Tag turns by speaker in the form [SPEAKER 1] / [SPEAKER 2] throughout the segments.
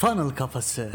[SPEAKER 1] Funnel Kafası.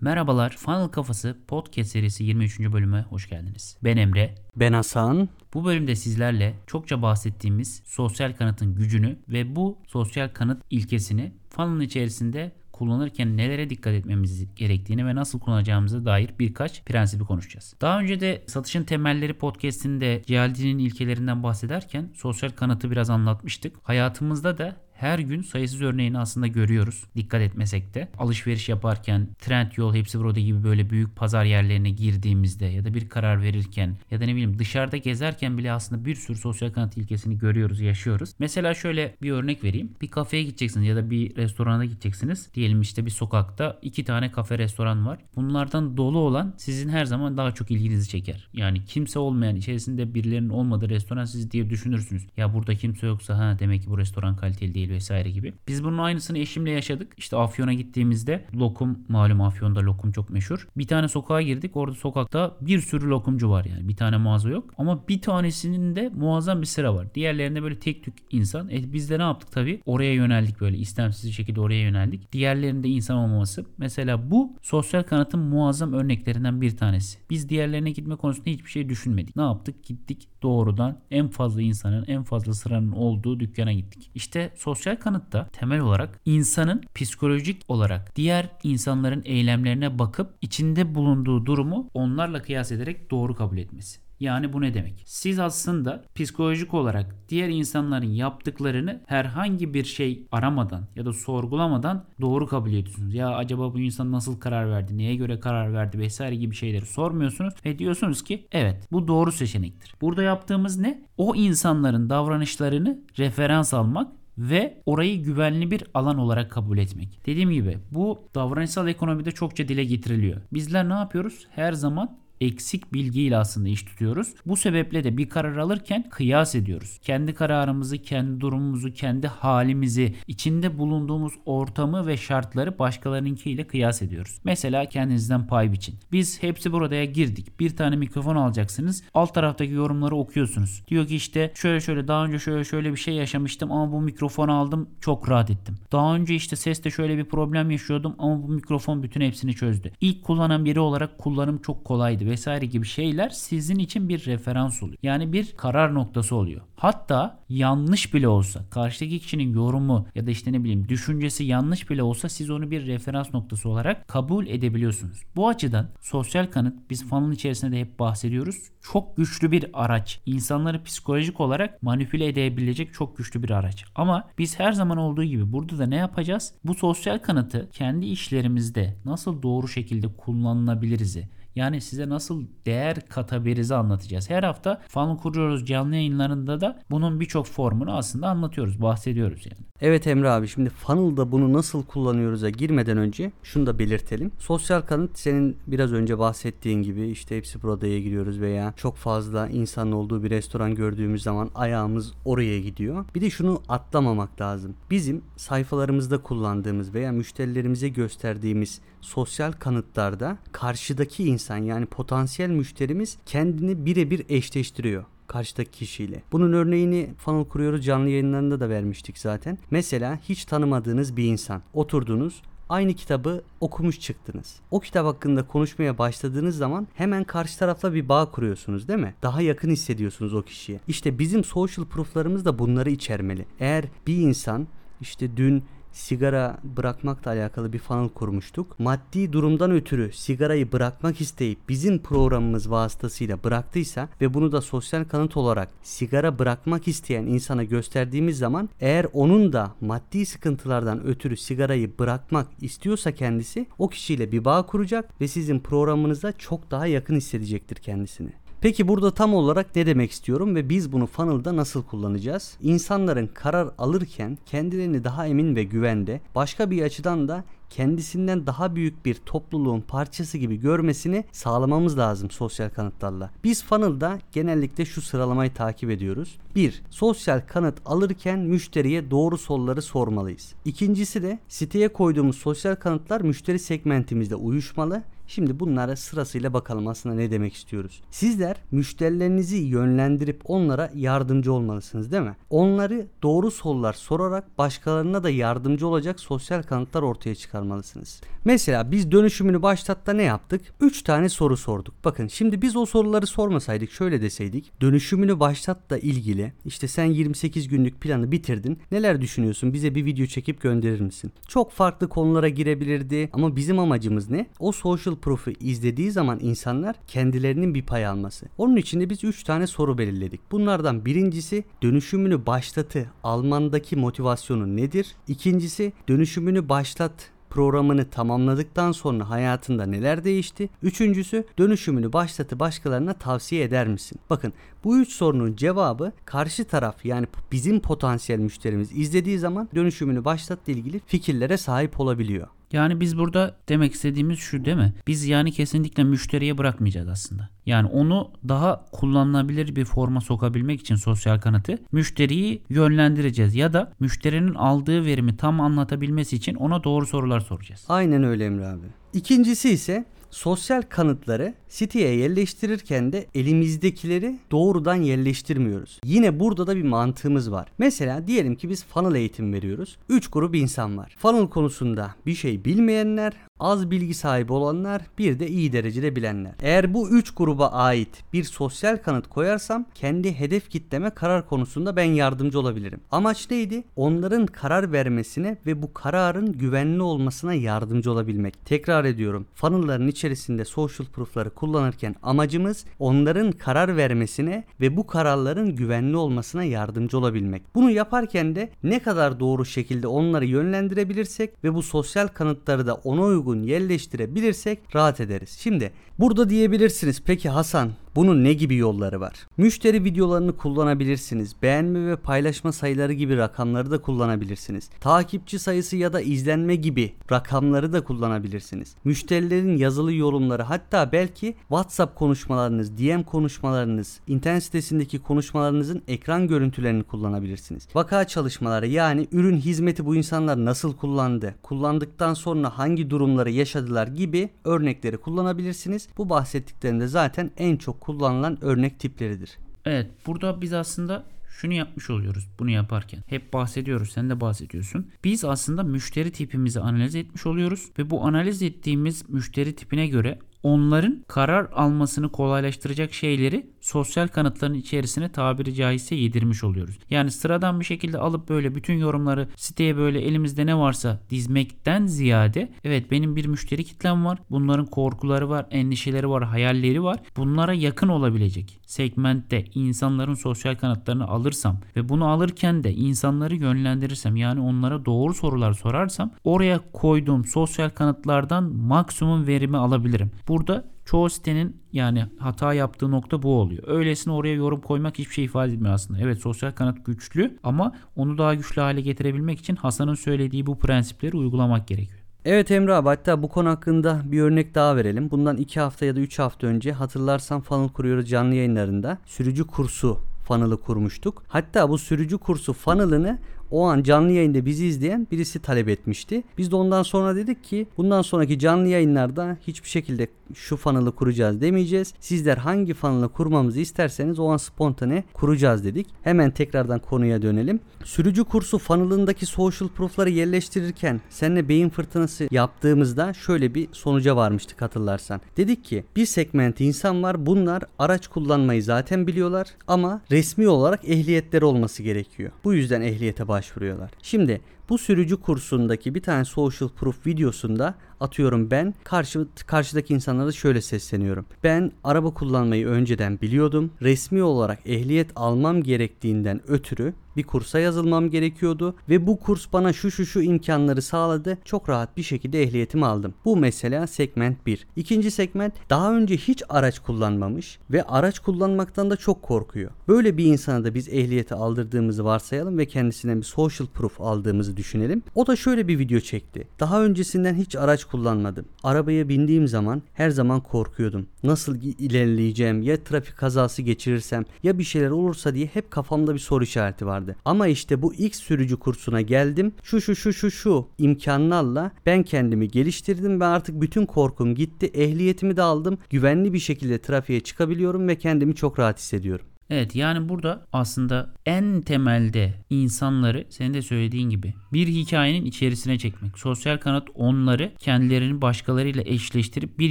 [SPEAKER 2] Merhabalar, Funnel Kafası podcast serisi 23. bölüme hoş geldiniz. Ben Emre.
[SPEAKER 1] Ben Hasan.
[SPEAKER 2] Bu bölümde sizlerle çokça bahsettiğimiz sosyal kanıtın gücünü ve bu sosyal kanıt ilkesini funnel'ın içerisinde kullanırken nelere dikkat etmemiz gerektiğini ve nasıl kullanacağımıza dair birkaç prensibi konuşacağız. Daha önce de Satışın Temelleri podcastinde Cialdini'nin ilkelerinden bahsederken sosyal kanıtı biraz anlatmıştık. Hayatımızda da her gün sayısız örneğini aslında görüyoruz. Dikkat etmesek de. Alışveriş yaparken, Trendyol, Hepsi Burada gibi böyle büyük pazar yerlerine girdiğimizde ya da bir karar verirken ya da ne bileyim dışarıda gezerken bile aslında bir sürü sosyal kanıt ilkesini görüyoruz, yaşıyoruz. Mesela şöyle bir örnek vereyim. Bir kafeye gideceksiniz ya da bir restorana gideceksiniz. Diyelim işte bir sokakta iki tane kafe restoran var. Bunlardan dolu olan sizin her zaman daha çok ilginizi çeker. Yani kimse olmayan içerisinde birilerinin olmadığı restoran siz diye düşünürsünüz. Ya burada kimse yoksa ha demek ki bu restoran kaliteli değil vesaire gibi. Biz bunun aynısını eşimle yaşadık. İşte Afyon'a gittiğimizde lokum malum Afyon'da lokum çok meşhur. Bir tane sokağa girdik. Orada sokakta bir sürü lokumcu var yani. Bir tane mağaza yok. Ama bir tanesinin de muazzam bir sıra var. Diğerlerinde böyle tek tük insan. E biz de ne yaptık tabii? Oraya yöneldik böyle istemsiz bir şekilde oraya yöneldik. Diğerlerinde insan olmaması. Mesela bu sosyal kanıtın muazzam örneklerinden bir tanesi. Biz diğerlerine gitme konusunda hiçbir şey düşünmedik. Ne yaptık? Gittik doğrudan en fazla insanın en fazla sıranın olduğu dükkana gittik. İşte sosyal kanıtta temel olarak insanın psikolojik olarak diğer insanların eylemlerine bakıp içinde bulunduğu durumu onlarla kıyas ederek doğru kabul etmesi. Yani bu ne demek? Siz aslında psikolojik olarak diğer insanların yaptıklarını herhangi bir şey aramadan ya da sorgulamadan doğru kabul ediyorsunuz. Ya acaba bu insan nasıl karar verdi, neye göre karar verdi vesaire gibi şeyleri sormuyorsunuz ve diyorsunuz ki evet bu doğru seçenektir. Burada yaptığımız ne? O insanların davranışlarını referans almak ve orayı güvenli bir alan olarak kabul etmek. Dediğim gibi bu davranışsal ekonomide çokça dile getiriliyor. Bizler ne yapıyoruz? Her zaman eksik bilgiyle aslında iş tutuyoruz. Bu sebeple de bir karar alırken kıyas ediyoruz. Kendi kararımızı, kendi durumumuzu, kendi halimizi, içinde bulunduğumuz ortamı ve şartları başkalarınınkiyle kıyas ediyoruz. Mesela kendinizden pay biçin. Biz hepsi buradaya girdik. Bir tane mikrofon alacaksınız. Alt taraftaki yorumları okuyorsunuz. Diyor ki işte şöyle şöyle daha önce şöyle şöyle bir şey yaşamıştım ama bu mikrofonu aldım çok rahat ettim. Daha önce işte seste şöyle bir problem yaşıyordum ama bu mikrofon bütün hepsini çözdü. İlk kullanan biri olarak kullanım çok kolaydı vesaire gibi şeyler sizin için bir referans oluyor. Yani bir karar noktası oluyor. Hatta yanlış bile olsa karşıdaki kişinin yorumu ya da işte ne bileyim düşüncesi yanlış bile olsa siz onu bir referans noktası olarak kabul edebiliyorsunuz. Bu açıdan sosyal kanıt biz fanın içerisinde de hep bahsediyoruz. Çok güçlü bir araç. İnsanları psikolojik olarak manipüle edebilecek çok güçlü bir araç. Ama biz her zaman olduğu gibi burada da ne yapacağız? Bu sosyal kanıtı kendi işlerimizde nasıl doğru şekilde kullanılabiliriz'i yani size nasıl değer katabilirizi anlatacağız. Her hafta Funnel kuruyoruz canlı yayınlarında da bunun birçok formunu aslında anlatıyoruz, bahsediyoruz yani.
[SPEAKER 1] Evet Emre abi şimdi funnel'da bunu nasıl kullanıyoruz'a girmeden önce şunu da belirtelim. Sosyal kanıt senin biraz önce bahsettiğin gibi işte hepsi buradaya giriyoruz veya çok fazla insan olduğu bir restoran gördüğümüz zaman ayağımız oraya gidiyor. Bir de şunu atlamamak lazım. Bizim sayfalarımızda kullandığımız veya müşterilerimize gösterdiğimiz sosyal kanıtlarda karşıdaki insan yani potansiyel müşterimiz kendini birebir eşleştiriyor karşıdaki kişiyle. Bunun örneğini funnel kuruyoruz canlı yayınlarında da vermiştik zaten. Mesela hiç tanımadığınız bir insan. Oturdunuz aynı kitabı okumuş çıktınız. O kitap hakkında konuşmaya başladığınız zaman hemen karşı tarafla bir bağ kuruyorsunuz değil mi? Daha yakın hissediyorsunuz o kişiye. İşte bizim social proof'larımız da bunları içermeli. Eğer bir insan işte dün sigara bırakmakla alakalı bir funnel kurmuştuk. Maddi durumdan ötürü sigarayı bırakmak isteyip bizim programımız vasıtasıyla bıraktıysa ve bunu da sosyal kanıt olarak sigara bırakmak isteyen insana gösterdiğimiz zaman eğer onun da maddi sıkıntılardan ötürü sigarayı bırakmak istiyorsa kendisi o kişiyle bir bağ kuracak ve sizin programınızda çok daha yakın hissedecektir kendisini. Peki burada tam olarak ne demek istiyorum ve biz bunu funnel'da nasıl kullanacağız? İnsanların karar alırken kendilerini daha emin ve güvende, başka bir açıdan da kendisinden daha büyük bir topluluğun parçası gibi görmesini sağlamamız lazım sosyal kanıtlarla. Biz funnel'da genellikle şu sıralamayı takip ediyoruz. 1. Sosyal kanıt alırken müşteriye doğru soruları sormalıyız. İkincisi de siteye koyduğumuz sosyal kanıtlar müşteri segmentimizde uyuşmalı. Şimdi bunlara sırasıyla bakalım aslında ne demek istiyoruz. Sizler müşterilerinizi yönlendirip onlara yardımcı olmalısınız değil mi? Onları doğru sorular sorarak başkalarına da yardımcı olacak sosyal kanıtlar ortaya çıkarmalısınız. Mesela biz dönüşümünü başlatta ne yaptık? 3 tane soru sorduk. Bakın şimdi biz o soruları sormasaydık şöyle deseydik. Dönüşümünü başlatla ilgili işte sen 28 günlük planı bitirdin. Neler düşünüyorsun? Bize bir video çekip gönderir misin? Çok farklı konulara girebilirdi ama bizim amacımız ne? O social proof'u izlediği zaman insanlar kendilerinin bir pay alması. Onun için de biz 3 tane soru belirledik. Bunlardan birincisi dönüşümünü başlatı almandaki motivasyonu nedir? İkincisi dönüşümünü başlat programını tamamladıktan sonra hayatında neler değişti? Üçüncüsü dönüşümünü başlatı başkalarına tavsiye eder misin? Bakın bu üç sorunun cevabı karşı taraf yani bizim potansiyel müşterimiz izlediği zaman dönüşümünü başlatla ilgili fikirlere sahip olabiliyor.
[SPEAKER 2] Yani biz burada demek istediğimiz şu değil mi? Biz yani kesinlikle müşteriye bırakmayacağız aslında. Yani onu daha kullanılabilir bir forma sokabilmek için sosyal kanıtı müşteriyi yönlendireceğiz ya da müşterinin aldığı verimi tam anlatabilmesi için ona doğru sorular soracağız.
[SPEAKER 1] Aynen öyle Emre abi. İkincisi ise sosyal kanıtları siteye yerleştirirken de elimizdekileri doğrudan yerleştirmiyoruz. Yine burada da bir mantığımız var. Mesela diyelim ki biz funnel eğitim veriyoruz. 3 grup insan var. Funnel konusunda bir şey bilmeyenler, az bilgi sahibi olanlar, bir de iyi derecede bilenler. Eğer bu 3 gruba ait bir sosyal kanıt koyarsam kendi hedef kitleme karar konusunda ben yardımcı olabilirim. Amaç neydi? Onların karar vermesine ve bu kararın güvenli olmasına yardımcı olabilmek. Tekrar ediyorum. Funnel'ların içerisinde social proof'ları kullanırken amacımız onların karar vermesine ve bu kararların güvenli olmasına yardımcı olabilmek. Bunu yaparken de ne kadar doğru şekilde onları yönlendirebilirsek ve bu sosyal kanıtları da ona uygun yerleştirebilirsek rahat ederiz. Şimdi burada diyebilirsiniz peki Hasan bunun ne gibi yolları var? Müşteri videolarını kullanabilirsiniz. Beğenme ve paylaşma sayıları gibi rakamları da kullanabilirsiniz. Takipçi sayısı ya da izlenme gibi rakamları da kullanabilirsiniz. Müşterilerin yazılı yorumları hatta belki WhatsApp konuşmalarınız, DM konuşmalarınız, internet sitesindeki konuşmalarınızın ekran görüntülerini kullanabilirsiniz. Vaka çalışmaları yani ürün hizmeti bu insanlar nasıl kullandı, kullandıktan sonra hangi durumları yaşadılar gibi örnekleri kullanabilirsiniz. Bu bahsettiklerimde zaten en çok kullanılan örnek tipleridir.
[SPEAKER 2] Evet burada biz aslında şunu yapmış oluyoruz bunu yaparken. Hep bahsediyoruz sen de bahsediyorsun. Biz aslında müşteri tipimizi analiz etmiş oluyoruz ve bu analiz ettiğimiz müşteri tipine göre onların karar almasını kolaylaştıracak şeyleri sosyal kanıtların içerisine tabiri caizse yedirmiş oluyoruz. Yani sıradan bir şekilde alıp böyle bütün yorumları siteye böyle elimizde ne varsa dizmekten ziyade evet benim bir müşteri kitlem var. Bunların korkuları var, endişeleri var, hayalleri var. Bunlara yakın olabilecek segmentte insanların sosyal kanıtlarını alırsam ve bunu alırken de insanları yönlendirirsem yani onlara doğru sorular sorarsam oraya koyduğum sosyal kanıtlardan maksimum verimi alabilirim. Burada çoğu sitenin yani hata yaptığı nokta bu oluyor. Öylesine oraya yorum koymak hiçbir şey ifade etmiyor aslında. Evet sosyal kanıt güçlü ama onu daha güçlü hale getirebilmek için Hasan'ın söylediği bu prensipleri uygulamak gerekiyor.
[SPEAKER 1] Evet Emre abi hatta bu konu hakkında bir örnek daha verelim. Bundan 2 hafta ya da 3 hafta önce hatırlarsan Funnel Kuruyoruz canlı yayınlarında sürücü kursu funnel'ı kurmuştuk. Hatta bu sürücü kursu funnel'ını o an canlı yayında bizi izleyen birisi talep etmişti. Biz de ondan sonra dedik ki bundan sonraki canlı yayınlarda hiçbir şekilde şu funnel'ı kuracağız demeyeceğiz. Sizler hangi funnel'ı kurmamızı isterseniz o an spontane kuracağız dedik. Hemen tekrardan konuya dönelim. Sürücü kursu funnel'ındaki social proof'ları yerleştirirken seninle beyin fırtınası yaptığımızda şöyle bir sonuca varmıştık hatırlarsan. Dedik ki bir segment insan var bunlar araç kullanmayı zaten biliyorlar ama resmi olarak ehliyetleri olması gerekiyor. Bu yüzden ehliyete başvuruyorlar. Şimdi bu sürücü kursundaki bir tane social proof videosunda atıyorum ben karşı, karşıdaki insanlara şöyle sesleniyorum. Ben araba kullanmayı önceden biliyordum. Resmi olarak ehliyet almam gerektiğinden ötürü bir kursa yazılmam gerekiyordu ve bu kurs bana şu şu şu imkanları sağladı. Çok rahat bir şekilde ehliyetimi aldım. Bu mesela segment 1. İkinci segment daha önce hiç araç kullanmamış ve araç kullanmaktan da çok korkuyor. Böyle bir insana da biz ehliyeti aldırdığımızı varsayalım ve kendisinden bir social proof aldığımızı düşünelim. O da şöyle bir video çekti. Daha öncesinden hiç araç kullanmadım. Arabaya bindiğim zaman her zaman korkuyordum. Nasıl ilerleyeceğim? Ya trafik kazası geçirirsem? Ya bir şeyler olursa diye hep kafamda bir soru işareti vardı. Ama işte bu ilk sürücü kursuna geldim. Şu şu şu şu şu imkanlarla ben kendimi geliştirdim ve artık bütün korkum gitti. Ehliyetimi de aldım. Güvenli bir şekilde trafiğe çıkabiliyorum ve kendimi çok rahat hissediyorum.
[SPEAKER 2] Evet yani burada aslında en temelde insanları senin de söylediğin gibi bir hikayenin içerisine çekmek. Sosyal kanıt onları kendilerini başkalarıyla eşleştirip bir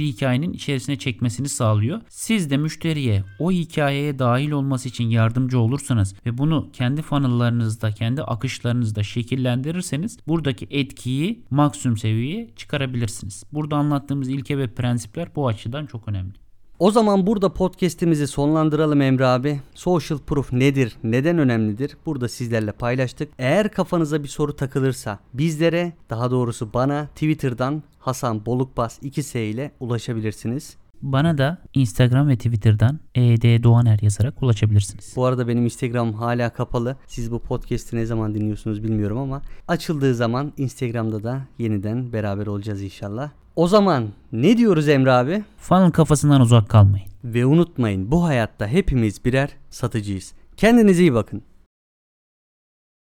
[SPEAKER 2] hikayenin içerisine çekmesini sağlıyor. Siz de müşteriye o hikayeye dahil olması için yardımcı olursanız ve bunu kendi funnel'larınızda, kendi akışlarınızda şekillendirirseniz buradaki etkiyi maksimum seviyeye çıkarabilirsiniz. Burada anlattığımız ilke ve prensipler bu açıdan çok önemli.
[SPEAKER 1] O zaman burada podcast'imizi sonlandıralım Emre abi. Social proof nedir? Neden önemlidir? Burada sizlerle paylaştık. Eğer kafanıza bir soru takılırsa bizlere daha doğrusu bana Twitter'dan Hasan Bolukbas 2S ile ulaşabilirsiniz.
[SPEAKER 2] Bana da Instagram ve Twitter'dan ED Doğaner yazarak ulaşabilirsiniz.
[SPEAKER 1] Bu arada benim Instagram hala kapalı. Siz bu podcast'i ne zaman dinliyorsunuz bilmiyorum ama açıldığı zaman Instagram'da da yeniden beraber olacağız inşallah. O zaman ne diyoruz Emre abi?
[SPEAKER 2] Funnel kafasından uzak kalmayın.
[SPEAKER 1] Ve unutmayın bu hayatta hepimiz birer satıcıyız. Kendinize iyi bakın.